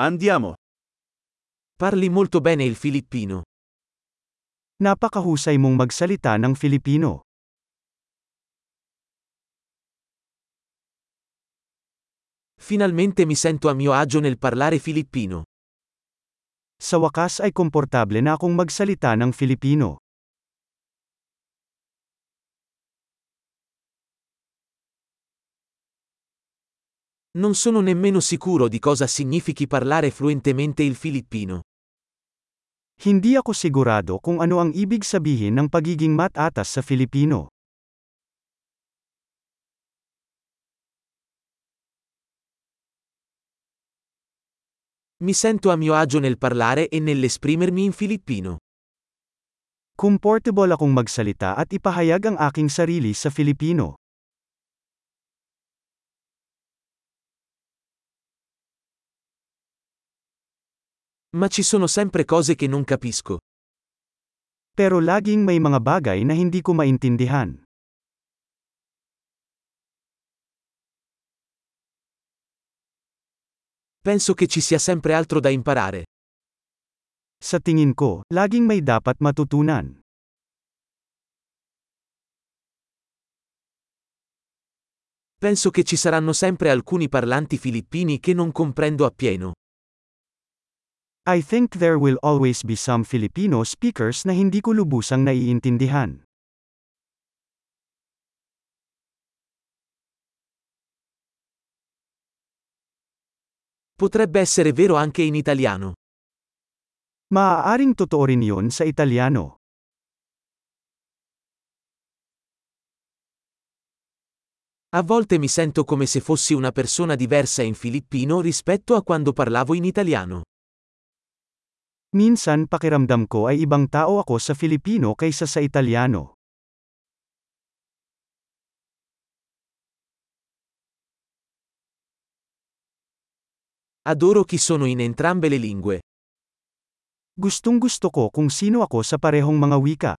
Andiamo. Parli molto bene il filippino. Napakahusay mong magsalita ng Filipino. Finalmente mi sento a mio agio nel parlare filippino. Sa wakas ay komportable na akong magsalita ng Filipino. Non sono nemmeno sicuro di cosa significhi parlare fluentemente il filippino. Hindi ako sigurado kung ano ang ibig sabihin ng pagiging matatas sa Filipino. Mi sento a mio agio nel parlare e nell'esprimermi in filippino. Comfortable akong magsalita at ipahayag ang aking sarili sa Filipino. Ma ci sono sempre cose che non capisco. Pero laging may mga bagay na hindi ko maintindihan. Penso che ci sia sempre altro da imparare. Sa tingin ko, laging may dapat matutunan. Penso che ci saranno sempre alcuni parlanti filippini che non comprendo appieno. I think there will always be some Filipino speakers na hindi ko lubusang naiintindihan. Potrebbe essere vero anche in italiano. Maaaring totoo rin yun sa Italiano. A volte mi sento come se fossi una persona diversa in filippino rispetto a quando parlavo in italiano. Minsan pakiramdam ko ay ibang tao ako sa Filipino kaysa sa Italiano. Adoro chi sono in entrambe le lingue. Gustong gusto ko kung sino ako sa parehong mga wika.